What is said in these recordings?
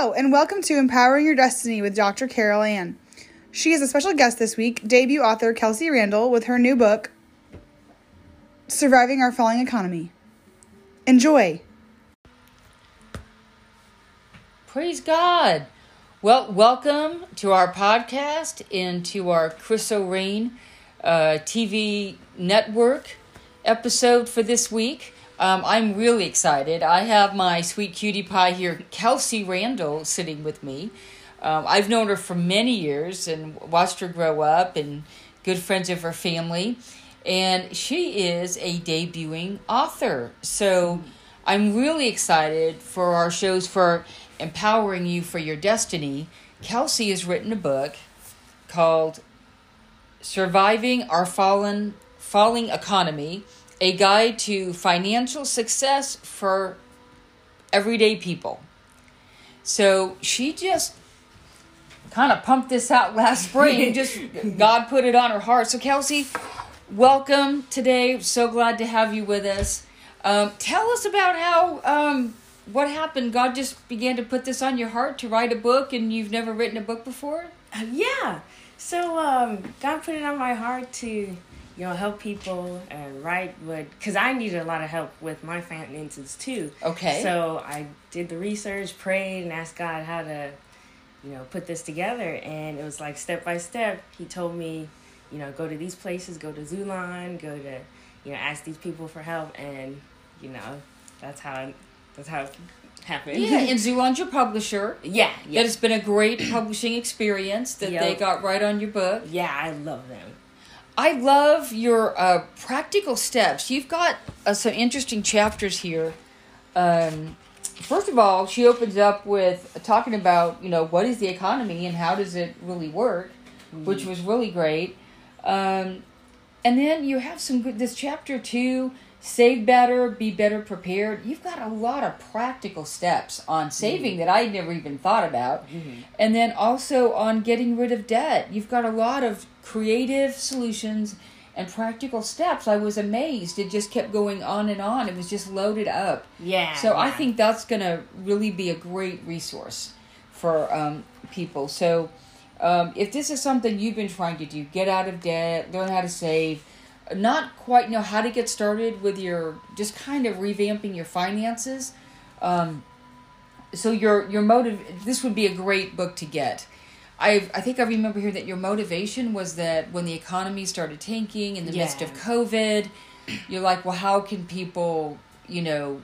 And welcome to Empowering Your Destiny with Dr. Carol Ann. She is a special guest this week, debut author Kelsey Randall, with her new book, Surviving Our Falling Economy. Enjoy! Praise God. Well, welcome to our podcast and to our Chris O'Rain uh, TV network episode for this week. Um, I'm really excited. I have my sweet cutie pie here, Kelsey Randall, sitting with me. Um, I've known her for many years and watched her grow up and good friends of her family. And she is a debuting author. So I'm really excited for our shows for empowering you for your destiny. Kelsey has written a book called Surviving Our Fallen Falling Economy a guide to financial success for everyday people. So she just kind of pumped this out last spring. just God put it on her heart. So Kelsey, welcome today. So glad to have you with us. Um, tell us about how um, what happened. God just began to put this on your heart to write a book, and you've never written a book before. Uh, yeah. So um, God put it on my heart to you know, help people and write what, because I needed a lot of help with my finances too. Okay. So I did the research, prayed, and asked God how to, you know, put this together. And it was like step by step. He told me, you know, go to these places, go to Xulon, go to, you know, ask these people for help. And, you know, that's how, that's how it happened. Yeah, and Xulon's your publisher. Yeah, yeah. That has been a great publishing experience that yep. they got right on your book. Yeah, I love them. I love your uh, practical steps. You've got uh, some interesting chapters here. Um, first of all, she opens up with talking about you know what is the economy and how does it really work, mm-hmm. which was really great. Um, and then you have some good. This chapter two save better, be better prepared. You've got a lot of practical steps on saving mm-hmm. that I never even thought about. Mm-hmm. And then also on getting rid of debt. You've got a lot of creative solutions and practical steps. I was amazed. It just kept going on and on. It was just loaded up. Yeah. So yeah. I think that's going to really be a great resource for um, people. So um, if this is something you've been trying to do, get out of debt, learn how to save, not quite know how to get started with your just kind of revamping your finances. Um, so your your motive this would be a great book to get. I I think I remember here that your motivation was that when the economy started tanking in the yeah. midst of COVID, you're like, well, how can people you know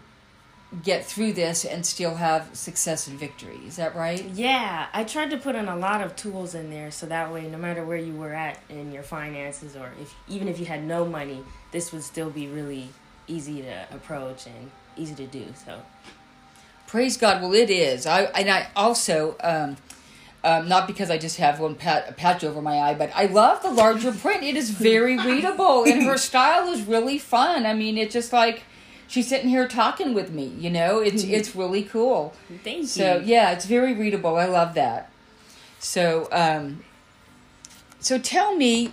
get through this and still have success and victory. Is that right? Yeah, I tried to put in a lot of tools in there so that way no matter where you were at in your finances or if even if you had no money, this would still be really easy to approach and easy to do. So praise God. Well, it is. I and I also um, um, not because I just have one pat, patch over my eye, but I love the larger print. It is very readable, and her style is really fun. I mean, it's just like she's sitting here talking with me. You know, it's mm-hmm. it's really cool. Thank you. So yeah, it's very readable. I love that. So um, so tell me.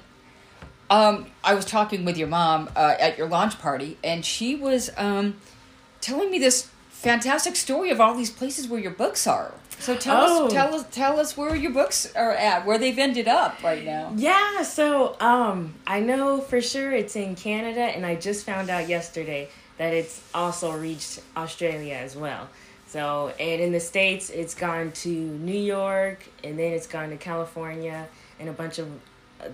Um, I was talking with your mom uh, at your launch party, and she was um, telling me this fantastic story of all these places where your books are. So tell oh. us, tell us, tell us where your books are at, where they've ended up right now. Yeah, so um, I know for sure it's in Canada, and I just found out yesterday that it's also reached Australia as well. So, and in the States, it's gone to New York, and then it's gone to California, and a bunch of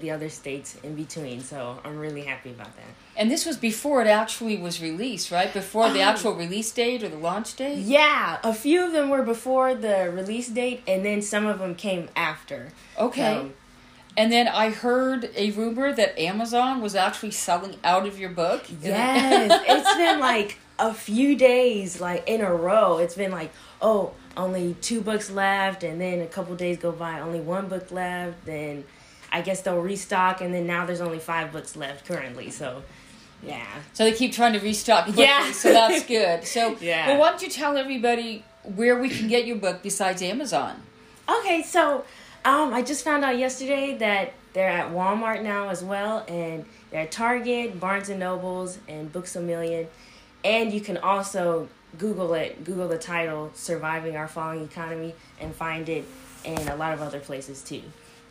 the other states in between. So, I'm really happy about that. And this was before it actually was released, right? Before the um, actual release date or the launch date? Yeah, a few of them were before the release date, and then some of them came after. Okay. Um, and then I heard a rumor that Amazon was actually selling out of your book. Yes, it's been like a few days, like in a row. It's been like, oh, only two books left, and then a couple days go by, only one book left. Then I guess they'll restock, and then now there's only five books left currently. So, yeah. So they keep trying to restock quickly. Yeah. so that's good. So, yeah. Well, why don't you tell everybody where we can get your book besides Amazon? Okay, so um, I just found out yesterday that they're at Walmart now as well, and they're at Target, Barnes and Nobles, and Books a Million. And you can also Google it, Google the title "Surviving Our Falling Economy" and find it in a lot of other places too.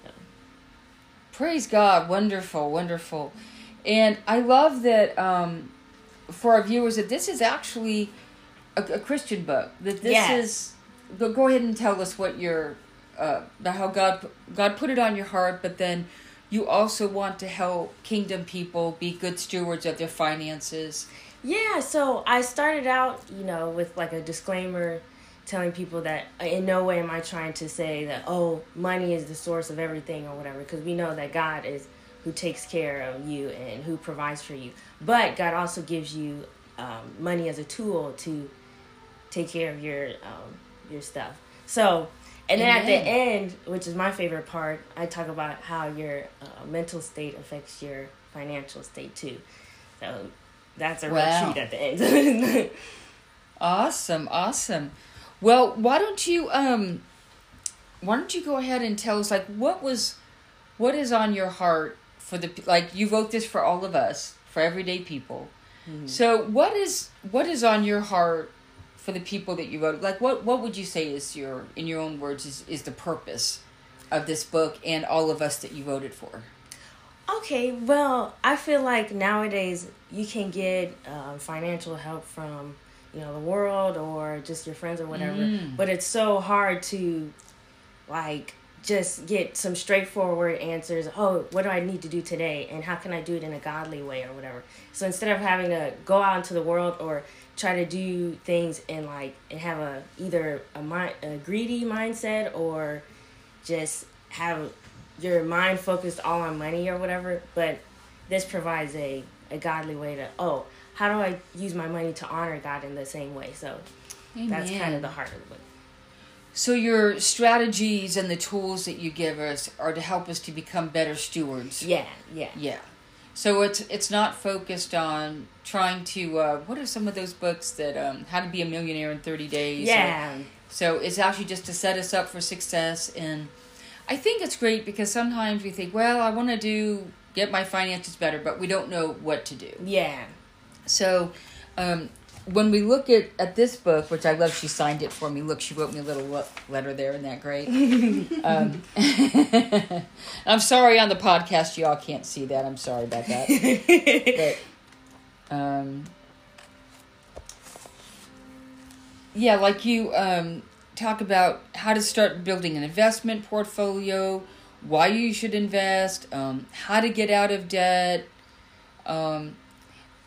So. Praise God! Wonderful, wonderful, and I love that um, for our viewers that this is actually a, a Christian book. That this Yeah. is. Go, go ahead and tell us what your uh, how God God put it on your heart, but then you also want to help kingdom people be good stewards of their finances. Yeah, so I started out, you know, with like a disclaimer telling people that in no way am I trying to say that, oh, money is the source of everything or whatever, because we know that God is who takes care of you and who provides for you. But God also gives you um, money as a tool to take care of your um, your stuff. So, and then at the end, which is my favorite part, I talk about how your uh, mental state affects your financial state too. So that's a real treat at the end. Awesome, awesome. Well, why don't you um why don't you go ahead and tell us like what was what is on your heart for the like you wrote this for all of us, for everyday people. So, what is what is on your heart for the people that you wrote? Like what what would you say is your in your own words is is the purpose of this book and all of us that you wrote it for? okay, well, I feel like nowadays you can get um, financial help from you know the world or just your friends or whatever, Mm. but it's so hard to like just get some straightforward answers. Oh, what do I need to do today, and how can I do it in a godly way or whatever. So instead of having to go out into the world or try to do things and like and have a either a mind a greedy mindset or just have your mind focused all on money or whatever but this provides a, a godly way to oh how do i use my money to honor god in the same way so that's kind of the heart of the book So your strategies and the tools that you give us are to help us to become better stewards. yeah yeah Yeah. So it's it's not focused on trying to uh, what are some of those books that um, how to be a millionaire in thirty days? or- yeah so it's actually just to set us up for success, and I think it's great because sometimes we think, well, I want to do get my finances better, but we don't know what to do. yeah So um, when we look at, at this book, which I love, she signed it for me. Look, she wrote me a little le- letter there. Isn't that great? um, I'm sorry on the podcast, y'all can't see that. I'm sorry about that. but um, yeah, like you um, talk about how to start building an investment portfolio, why you should invest, um, how to get out of debt.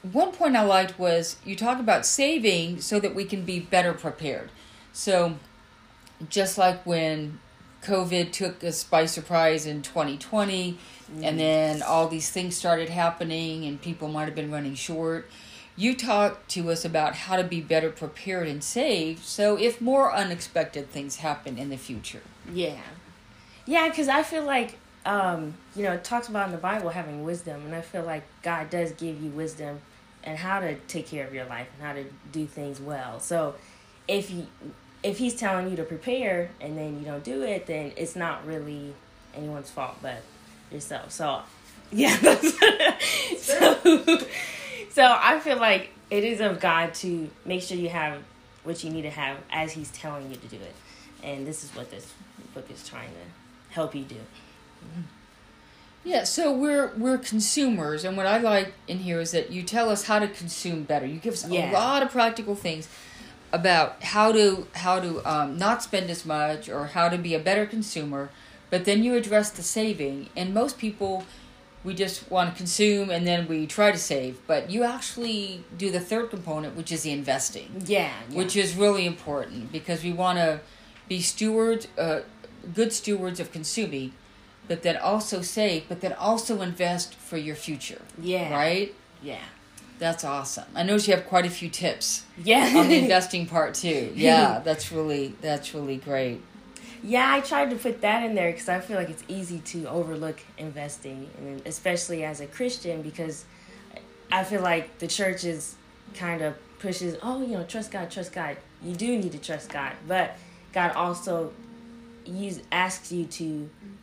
One point I liked was you talk about saving so that we can be better prepared. So, just like when COVID took us by surprise in 2020, and then all these things started happening, and people might have been running short. You talked to us about how to be better prepared and saved, so if more unexpected things happen in the future. Yeah. Yeah, because I feel like, um, you know, it talks about in the Bible having wisdom, and I feel like God does give you wisdom and how to take care of your life and how to do things well. So if you if he's telling you to prepare and then you don't do it, then it's not really anyone's fault but yourself. So yeah, so, so I feel like it is of God to make sure you have what you need to have as he's telling you to do it. And this is what this book is trying to help you do. Mm-hmm. Yeah, so we're we're consumers, and what I like in here is that you tell us how to consume better. You give us Yeah. a lot of practical things about how to how to um, not spend as much or how to be a better consumer. But then you address the saving, and most people we just want to consume and then we try to save. But you actually do the third component, which is the investing Yeah, yeah. which is really important because we want to be stewards, uh, good stewards of consuming, but then also save, but then also invest for your future. Yeah. Right? yeah. That's awesome. I know you have quite a few tips Yeah. on the investing part too. Yeah, that's really that's really great. Yeah, I tried to put that in there because I feel like it's easy to overlook investing, and especially as a Christian, because I feel like the church is kind of pushes, oh, you know, trust God, trust God. You do need to trust God, but God also use asks you to,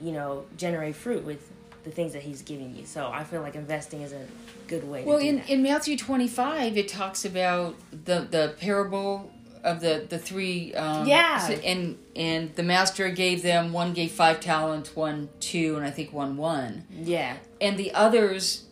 you know, generate fruit with the things that he's giving you. So I feel like investing is a good way Well, in, that. in Matthew 25, it talks about the, the parable of the, the three. Um, Yeah. And, and the master gave them, one gave five talents, one two, and I think one one. yeah. And the others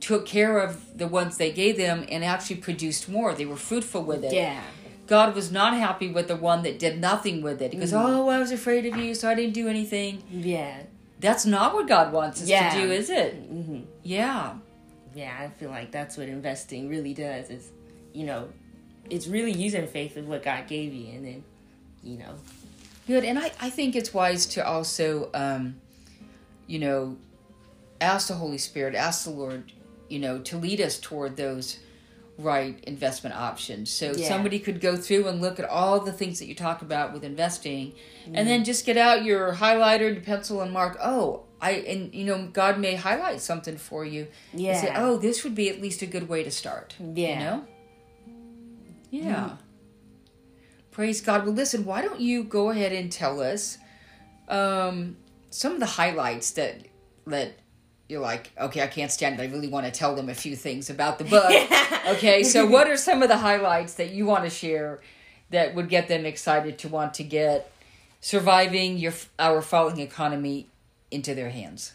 took care of the ones they gave them and actually produced more. They were fruitful with it. Yeah. God was not happy with the one that did nothing with it. He goes, Oh, I was afraid of you, so I didn't do anything. Yeah. That's not what God wants us Yeah. to do, is it? hmm Yeah. Yeah, I feel like that's what investing really does. Is you know, it's really using faith of what God gave you, and then, you know, Good. And I, I think it's wise to also, um, you know, ask the Holy Spirit, ask the Lord, you know, to lead us toward those right investment options. So Yeah. somebody could go through and look at all the things that you talk about with investing and Mm-hmm. then just get out your highlighter, your pencil and mark, oh, I and you know, God may highlight something for you. And say, Yeah. oh, this would be at least a good way to start. Yeah. You know? Yeah. Praise God. Well, listen, why don't you go ahead and tell us um, some of the highlights that that you're like, okay, I can't stand it. I really want to tell them a few things about the book. okay, so what are some of the highlights that you want to share that would get them excited to want to get surviving your our falling economy into their hands?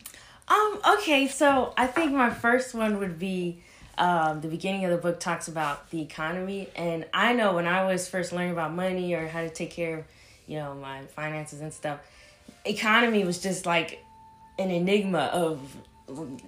Um, okay, so I think my first one would be um, the beginning of the book talks about the economy. And I know when I was first learning about money or how to take care of, you know, my finances and stuff, economy was just like an enigma of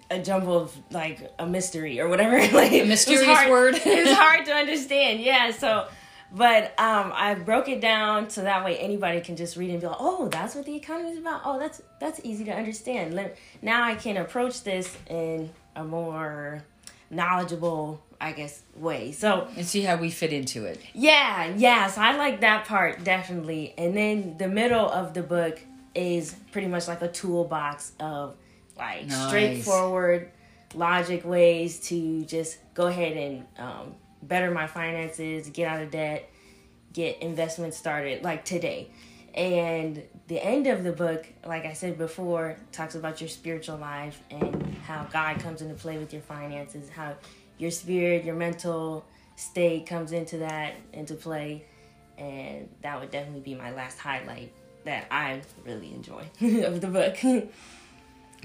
a jumble of like a mystery or whatever. like a mysterious word. it's hard to understand. Yeah, so but um, I broke it down so that way anybody can just read and be like, "Oh, that's what the economy is about. Oh, that's that's easy to understand." Let, now I can approach this in a more knowledgeable, I guess, way. So And see how we fit into it. yeah, yeah. So I like that part definitely. And then the middle of the book is pretty much like a toolbox of like Nice. straightforward logic ways to just go ahead and um, better my finances, get out of debt, get investments started like today. And the end of the book, like I said before, talks about your spiritual life and how God comes into play with your finances, how your spirit, your mental state comes into that into play. And that would definitely be my last highlight that I really enjoy of the book.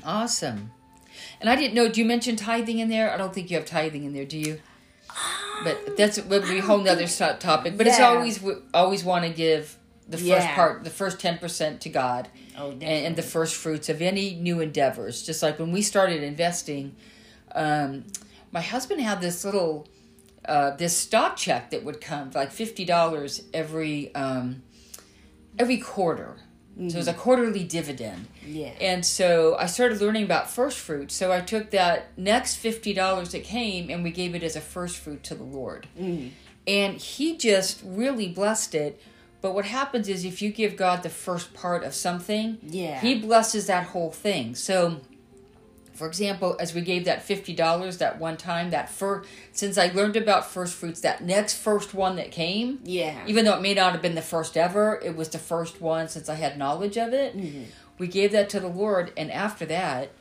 Awesome. And I didn't know. Do you mention tithing in there? I don't think you have tithing in there, do you? But that's would be a whole nother so- topic. But it's always always want to give the first Yeah. part, the first ten percent to God, oh, and, and the first fruits of any new endeavors. Just like when we started investing, um, my husband had this little uh, this stock check that would come like fifty dollars every um, every quarter. So it was a quarterly dividend. yeah. And so I started learning about first fruit. So I took that next fifty dollars that came and we gave it as a first fruit to the Lord. Mm. And he just really blessed it. But what happens is if you give God the first part of something, Yeah. he blesses that whole thing. So for example, as we gave that fifty dollars that one time, that first since I learned about first fruits, that next first one that came, yeah. even though it may not have been the first ever, it was the first one since I had knowledge of it. Mm-hmm. We gave that to the Lord, and after that,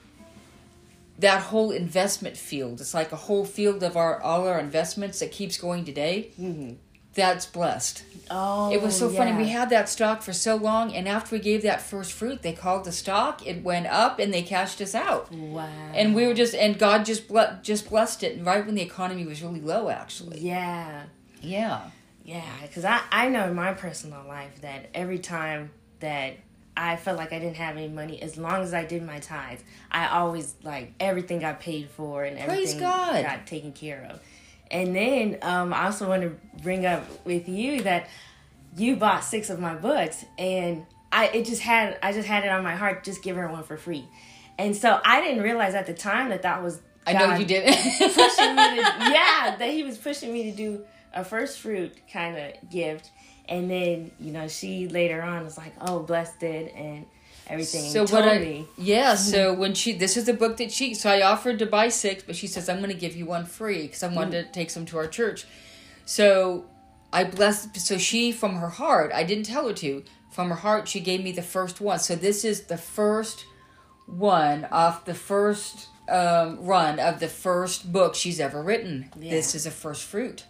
that whole investment field, it's like a whole field of our all our investments that keeps going today. Mm-hmm. That's blessed. oh, It was oh, so funny. We had that stock for so long, and after we gave that first fruit, they called the stock. It went up, and they cashed us out. Wow. And we were just, and God just ble- just blessed it, right when the economy was really low, actually. yeah. Yeah. Yeah, because I, I know in my personal life that every time that I felt like I didn't have any money, as long as I did my tithes, I always, like, everything got paid for and Praise everything God. got taken care of. And then um, I also want to bring up with you that you bought six of my books, and I it just had I just had it on my heart just give her one for free, and so I didn't realize at the time that that was I know you did. pushing me to yeah that he was pushing me to do a first fruit kind of gift and then you know she later on was like oh blessed it and everything So what I me yeah, so when she this is the book that she so I offered to buy six, but she says I'm going to give you one free because I wanted to take some to our church. So I blessed. So she from her heart, I didn't tell her to. From her heart, she gave me the first one. So this is the first one off the first um, run of the first book she's ever written. This is a first fruit.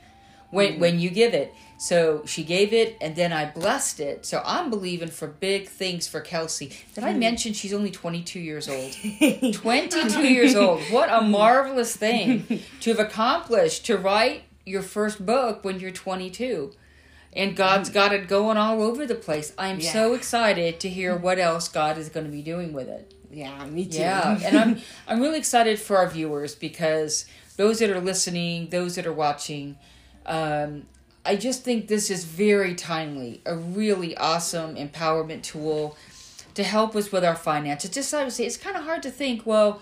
When when you give it, so she gave it, and then I blessed it. So I'm believing for big things for Kelsey. Did I mention she's only 22 years old? 22 years old. What a marvelous thing to have accomplished to write your first book when you're 22. And God's got it going all over the place. I'm Yeah. so excited to hear what else God is going to be doing with it. Yeah, me too. Yeah, and I'm I'm really excited for our viewers because those that are listening, those that are watching, um, I just think this is very timely, a really awesome empowerment tool to help us with our finances. Just I would say, it's kind of hard to think. Well,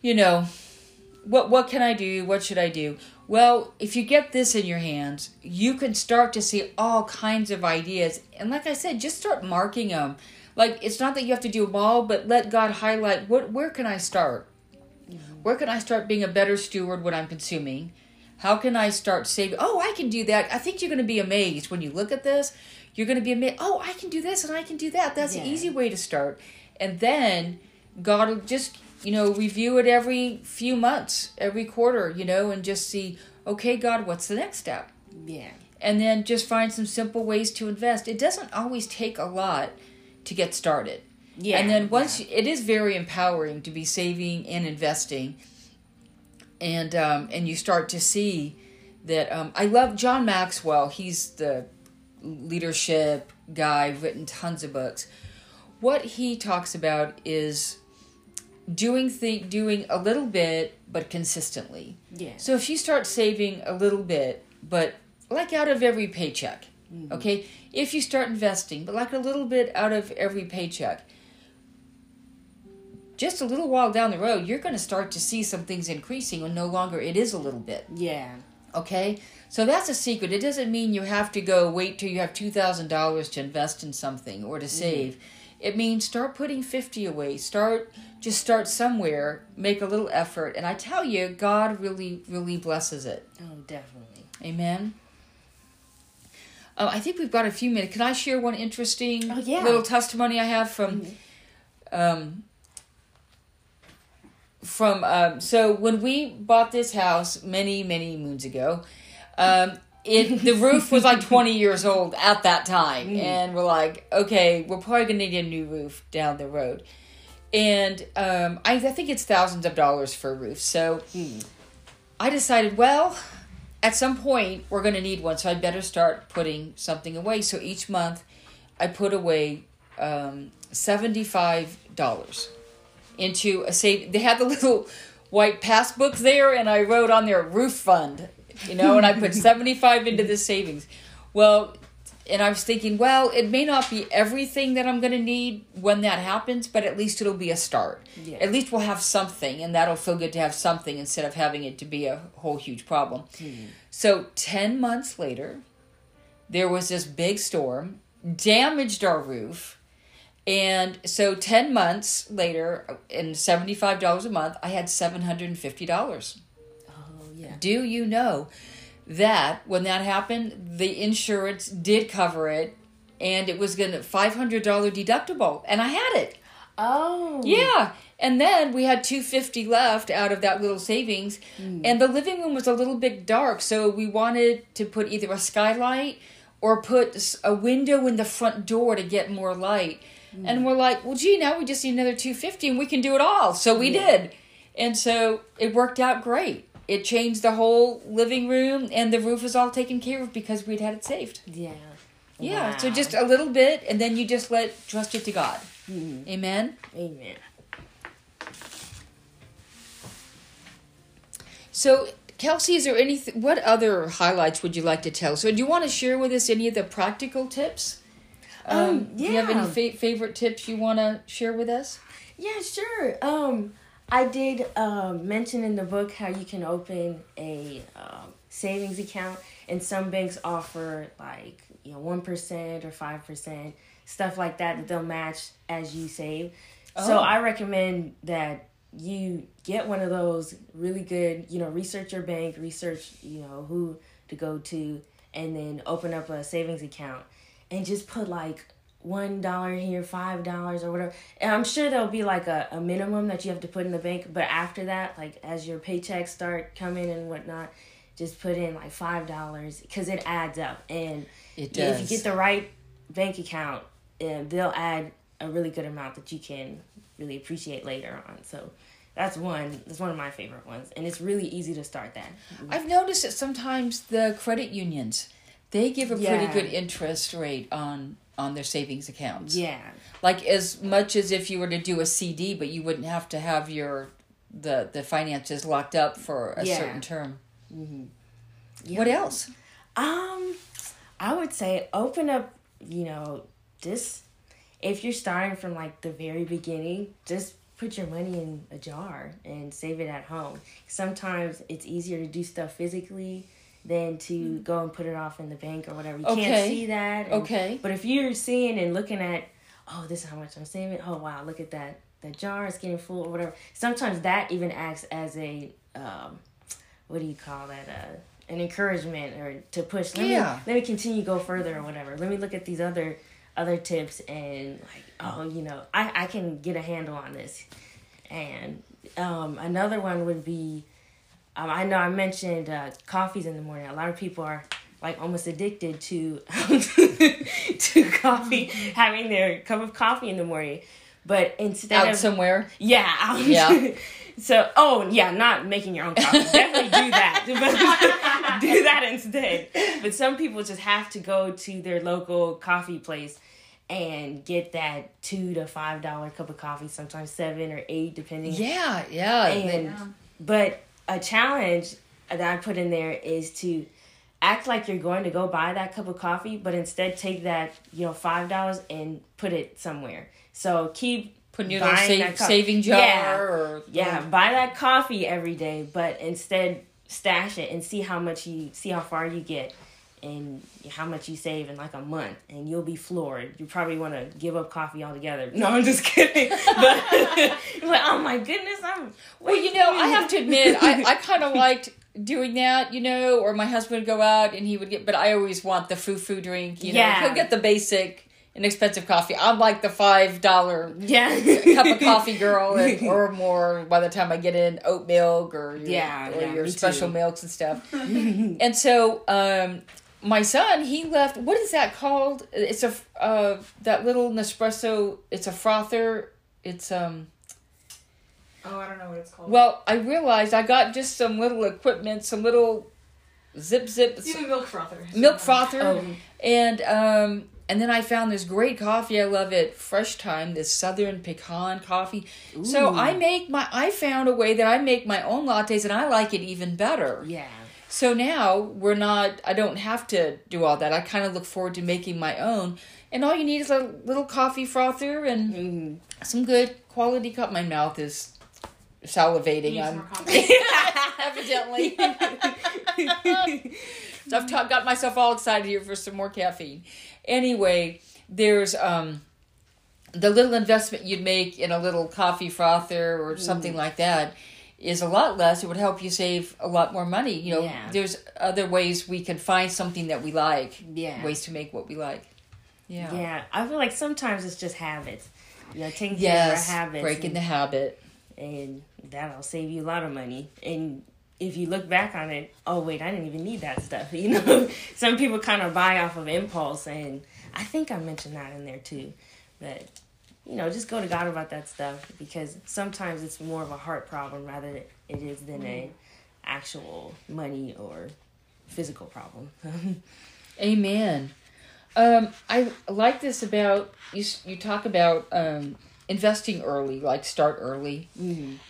you know, what what can I do? What should I do? Well, if you get this in your hands, you can start to see all kinds of ideas. And like I said, just start marking them. Like it's not that you have to do them all, but let God highlight what where can I start? Mm-hmm. Where can I start being a better steward when I'm consuming? How can I start saving? Oh, I can do that. I think you're going to be amazed when you look at this. You're going to be amazed. Oh, I can do this and I can do that. That's Yeah. an easy way to start. And then God will just, you know, review it every few months, every quarter, you know, and just see, okay, God, what's the next step? Yeah. And then just find some simple ways to invest. It doesn't always take a lot to get started. Yeah. And then once you, it is very empowering to be saving and investing, and um, and you start to see that um, I love John Maxwell. He's the leadership guy, written tons of books. What he talks about is doing th- doing a little bit but consistently. Yeah. So if you start saving a little bit, but like out of every paycheck, okay? If you start investing, but like a little bit out of every paycheck, just a little while down the road, you're going to start to see some things increasing when no longer it is a little bit. Yeah. Okay? So that's a secret. It doesn't mean you have to go wait till you have $2,000 to invest in something or to save. It means start putting 50 away. Start just start somewhere, make a little effort, and I tell you God really really blesses it. Oh, definitely. Amen. Uh, I think we've got a few minutes. Can I share one interesting Oh, yeah. little testimony I have from um, from um, so when we bought this house many many moons ago, um, it the roof was like twenty years old at that time, and we're like, okay, we're probably gonna need a new roof down the road, and um, I, I think it's thousands of dollars for a roof. So I decided, well, at some point we're to need one, so I better start putting something away. So each month, I put away um, seventy-five dollars into a save. They had the little white passbook there, and I wrote on there roof fund, you know, and I put seventy-five into the savings. Well, and I was thinking, well, it may not be everything that I'm going to need when that happens, but at least it'll be a start. Yeah. At least we'll have something, and that'll feel good to have something instead of having it to be a whole huge problem. Hmm. So, 10 months later, there was this big storm, damaged our roof. And so 10 months later, and $75 a month, I had $750. Oh, yeah. Do you know that when that happened, the insurance did cover it and it was going to $500 deductible and I had it. Oh. Yeah. And then we had 250 left out of that little savings hmm. and the living room was a little bit dark, so we wanted to put either a skylight or put a window in the front door to get more light. And we're like, well, gee, now we just need another 250 and we can do it all. So we did. And so it worked out great. It changed the whole living room and the roof was all taken care of because we'd had it saved. Yeah. Yeah. So just a little bit and then you just let trust it to God. Mm-hmm. Amen. Amen. So, Kelsey, is there anything? What other highlights would you like to tell? So, do you want to share with us any of the practical tips? Um, do you have any fa- favorite tips you want to share with us? Yeah, sure. Um, I did um, mention in the book how you can open a um, savings account, and some banks offer like you know one percent or five percent stuff like that that they'll match as you save. So Oh. I recommend that you get one of those really good. You know, research your bank, research you know who to go to, and then open up a savings account, and just put like one dollar here, five dollars or whatever. And I'm sure there'll be like a, a minimum that you have to put in the bank, but after that, like as your paychecks start coming and whatnot, just put in like five dollars because it adds up. And It yeah, if you get the right bank account, uh, they'll add a really good amount that you can really appreciate later on. So that's one. That's one of my favorite ones, and it's really easy to start that. I've noticed that sometimes the credit unions they give a Yeah. pretty good interest rate on on their savings accounts. Yeah, Like as much as if you were to do a CD, but you wouldn't have to have your the the finances locked up for a Yeah. certain term. Yeah. What else? Um, I would say open up, you know, just if you're starting from like the very beginning, just put your money in a jar and save it at home. Sometimes it's easier to do stuff physically than to go and put it off in the bank or whatever. You Okay. can't see that. and- Okay. But if you're seeing and looking at, oh, this is how much I'm saving. Oh wow, look at that. That jar is getting full or whatever. Sometimes that even acts as a um, what do you call that? Uh, an encouragement or to push. Let Yeah. me let me continue go further or whatever. Let me look at these other other tips and like oh you know I I can get a handle on this. And um, another one would be um, I know I mentioned uh, coffees in the morning. A lot of people are like almost addicted to to coffee, having their cup of coffee in the morning. But instead Out of somewhere. yeah, out- Yeah. so oh yeah, not making your own coffee. Definitely do that. do that instead. But some people just have to go to their local coffee place and get that two to five dollar cup of coffee, sometimes seven or eight, depending Yeah, yeah. and but a challenge that I put in there is to act like you're going to go buy that cup of coffee, but instead take that you know five dollars and put it somewhere. So keep putting in your save, saving jar Yeah. or yeah, buy that coffee every day, but instead stash it and see how much you see how far you get and how much you save in like a month and you'll be floored. You probably want to give up coffee altogether. No, I'm just kidding. But like, oh my goodness, I'm Well, you know, I have to admit, I, I kind of liked doing that, you know, or my husband would go out and he would get, but I always want the foo foo drink, you know. Yeah. He'll get the basic, inexpensive coffee. I'm like the $5 yeah cup of coffee girl and, or more by the time I get in oat milk or your, Yeah, or yeah, your special too. milks and stuff. and so, um, my son, he left, what is that called? It's a, uh, that little Nespresso, it's a frother. It's, um, Oh, I don't know what it's called. well, I realized I got just some little equipment, some little zip zip Even milk frother. milk frother, Oh. and um, and then I found this great coffee. I love it, Fresh Time, this Southern pecan coffee. So I make my. I found a way that I make my own lattes, and I like it even better. yeah So now we're not. I don't have to do all that. I kind of look forward to making my own. And all you need is a little coffee frother and Mhm. some good quality cup. My mouth is salivating. Need I'm more coffee. evidently. so I've ta- got myself all excited here for some more caffeine. Anyway, there's um, the little investment you'd make in a little coffee frother or something like that is a lot less. It would help you save a lot more money. You know, Yeah. there's other ways we can find something that we like. Yeah. Ways to make what we like. Yeah. yeah I feel like sometimes it's just habits you know taking care of Yes. habits Breaking and, the habit. and that'll save you a lot of money and if you look back on it oh wait I didn't even need that stuff you know some people kind of buy off of impulse and I think I mentioned that in there too but you know just go to God about that stuff because sometimes it's more of a heart problem rather than it is than a actual money or physical problem Amen. Um, I like this about you. You talk about um, investing early, like start early.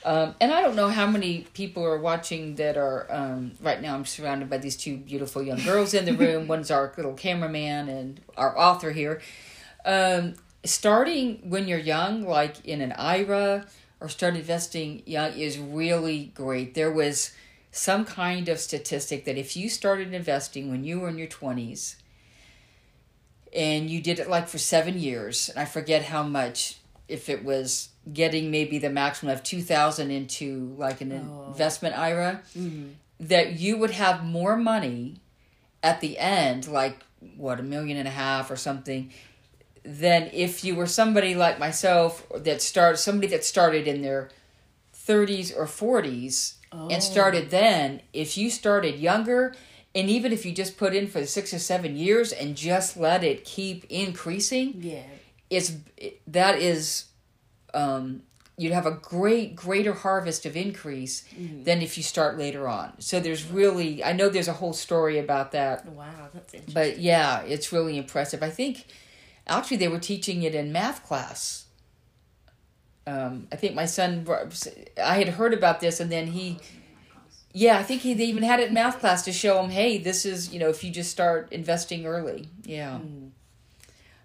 Um, and I don't know how many people are watching that are um, right now. I'm surrounded by these two beautiful young girls in the room. One's our little cameraman and our author here. Um, starting when you're young, like in an IRA or start investing young, is really great. There was some kind of statistic that if you started investing when you were in your 20s and you did it like for seven years, and I forget how much, if it was getting maybe the maximum of 2000 into like an Oh. investment IRA, mm-hmm. that you would have more money at the end, like what, a million and a half or something, then if you were somebody like myself that started somebody that started in their 30s or 40s Oh. and started then, if you started younger and even if you just put in for 6 or 7 years and just let it keep increasing, Yeah. it's that is um you'd have a great greater harvest of increase than if you start later on. So there's really I know there's a whole story about that Wow, that's interesting. but yeah, it's really impressive. I think actually they were teaching it in math class. Um, I think my son, I had heard about this, and then he, yeah, I think he they even had it in math class to show him, hey, this is you know if you just start investing early, yeah.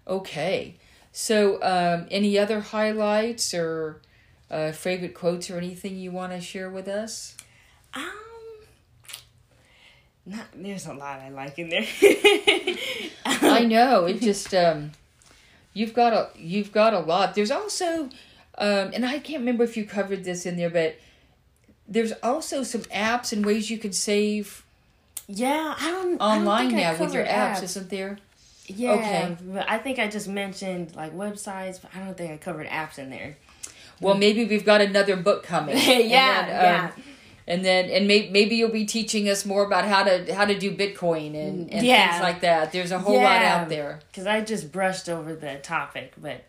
Okay, so um, any other highlights or uh, favorite quotes or anything you want to share with us? Um, not there's a lot I like in there. I know it just um, you've got a you've got a lot. There's also um, and I can't remember if you covered this in there, but there's also some apps and ways you can save yeah, I don't I don't online I now with your covered apps, isn't there? Yeah, Okay. but I think I just mentioned like websites, but I don't think I covered apps in there. Well, maybe we've got another book coming. yeah, then, um, yeah. And then, and may, maybe you'll be teaching us more about how to how to do Bitcoin and, and Yeah. things like that. There's a whole lot out there. Because I just brushed over the topic, but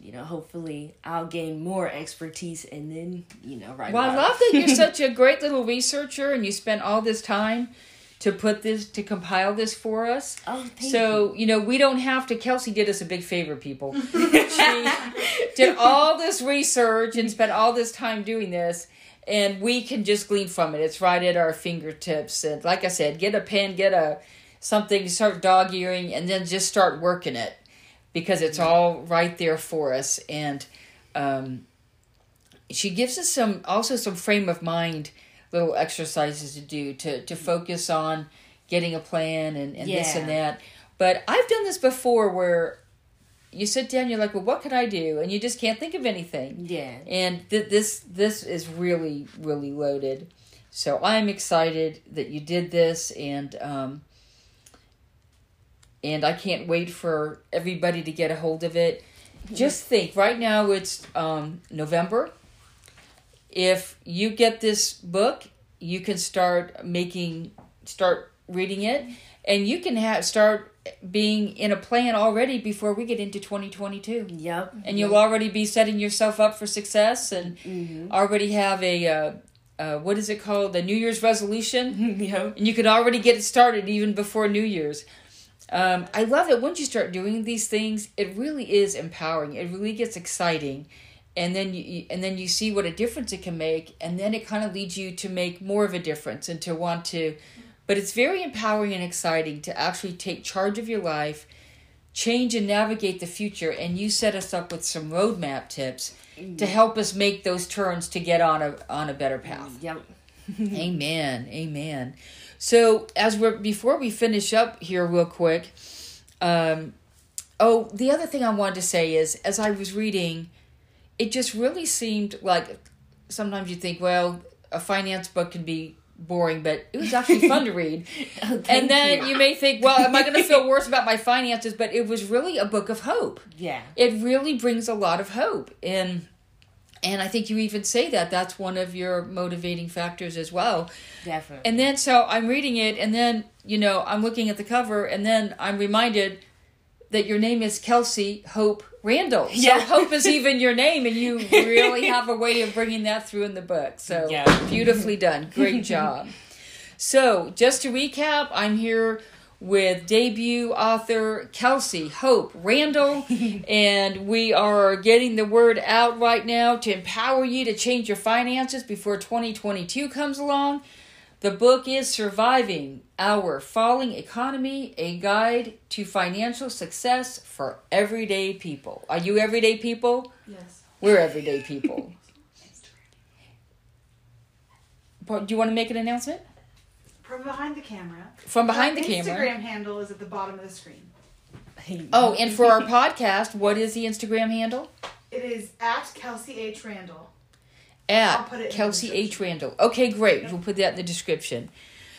you know, hopefully I'll gain more expertise and then you know write. Well, I love that you're such a great little researcher and you spent all this time to put this to compile this for us. Oh, thank so you know we don't have to. Kelsey did us a big favor, people. she did all this research and spent all this time doing this, and we can just glean from it. It's right at our fingertips. And like I said, get a pen, get a something, start dog earing, and then just start working it because it's all right there for us. And um, she gives us some also some frame of mind little exercises to do to to focus on getting a plan and, and this and that. But I've done this before where you sit down, you're like, well, what can I do? And you just can't think of anything. Yeah. And th- this this is really really loaded. So I'm excited that you did this, and um, and I can't wait for everybody to get a hold of it. Just think, right now it's um, November. If you get this book, you can start making, start reading it, and you can have start being in a plan already before we get into 2022 Yep. and you'll already be setting yourself up for success and already have a uh, uh, what is it called? A new year's resolution? Yep. and you can already get it started even before new year's. Um, i love it once you start doing these things it really is empowering. It really gets exciting. And then you and then you see what a difference it can make and then it kind of leads you to make more of a difference and to want to but it's very empowering and exciting to actually take charge of your life change and navigate the future and you set us up with some roadmap tips to help us make those turns to get on a on a better path. Yep. amen amen. So as we're before we finish up here real quick um oh the other thing i wanted to say is as i was reading it just really seemed like sometimes you think well a finance book can be boring but it was actually fun to read Oh, and then you. you. may think well am i going to feel worse about my finances but it was really a book of hope Yeah. it really brings a lot of hope and and i think you even say that that's one of your motivating factors as well Definitely. and then so i'm reading it and then you know i'm looking at the cover and then i'm reminded that your name is kelsey hope randall so Yeah. hope is even your name and you really have a way of bringing that through in the book so Yeah. beautifully done great job so, just to recap, I'm here with debut author Kelsey Hope Randall, and we are getting the word out right now to empower you to change your finances before 2022 comes along. The book is Surviving Our Falling Economy A Guide to Financial Success for Everyday People. Are you everyday people? Yes. We're everyday people. Do you want to make an announcement? From behind the camera. From behind the camera. Instagram handle is at the bottom of the screen. Oh, and for our podcast, what is the Instagram handle? It is at Kelsey H. Randall. At I'll put it in the Kelsey H. Randall. Okay, great. We'll put that in the description.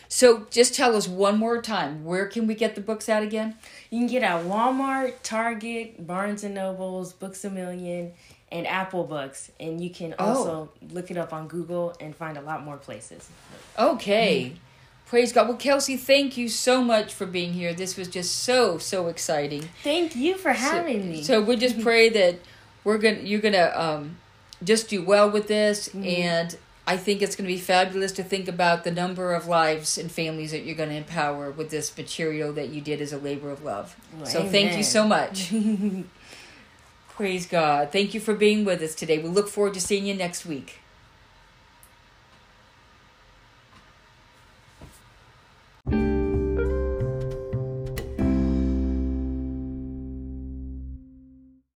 So just tell us one more time, where can we get the books at again? You can get at Walmart, Target, Barnes and Nobles, Books a Million, and Apple Books. And you can also look it up on Google and find a lot more places. Okay. Praise God. Well, Kelsey, thank you so much for being here. This was just so, so exciting. Thank you for having so, me. So we just pray that we're gonna you're gonna um just do well with this mm-hmm. and I think it's going to be fabulous to think about the number of lives and families that you're going to empower with this material that you did as a labor of love. so thank you so much. Praise God. Thank you for being with us today. We look forward to seeing you next week.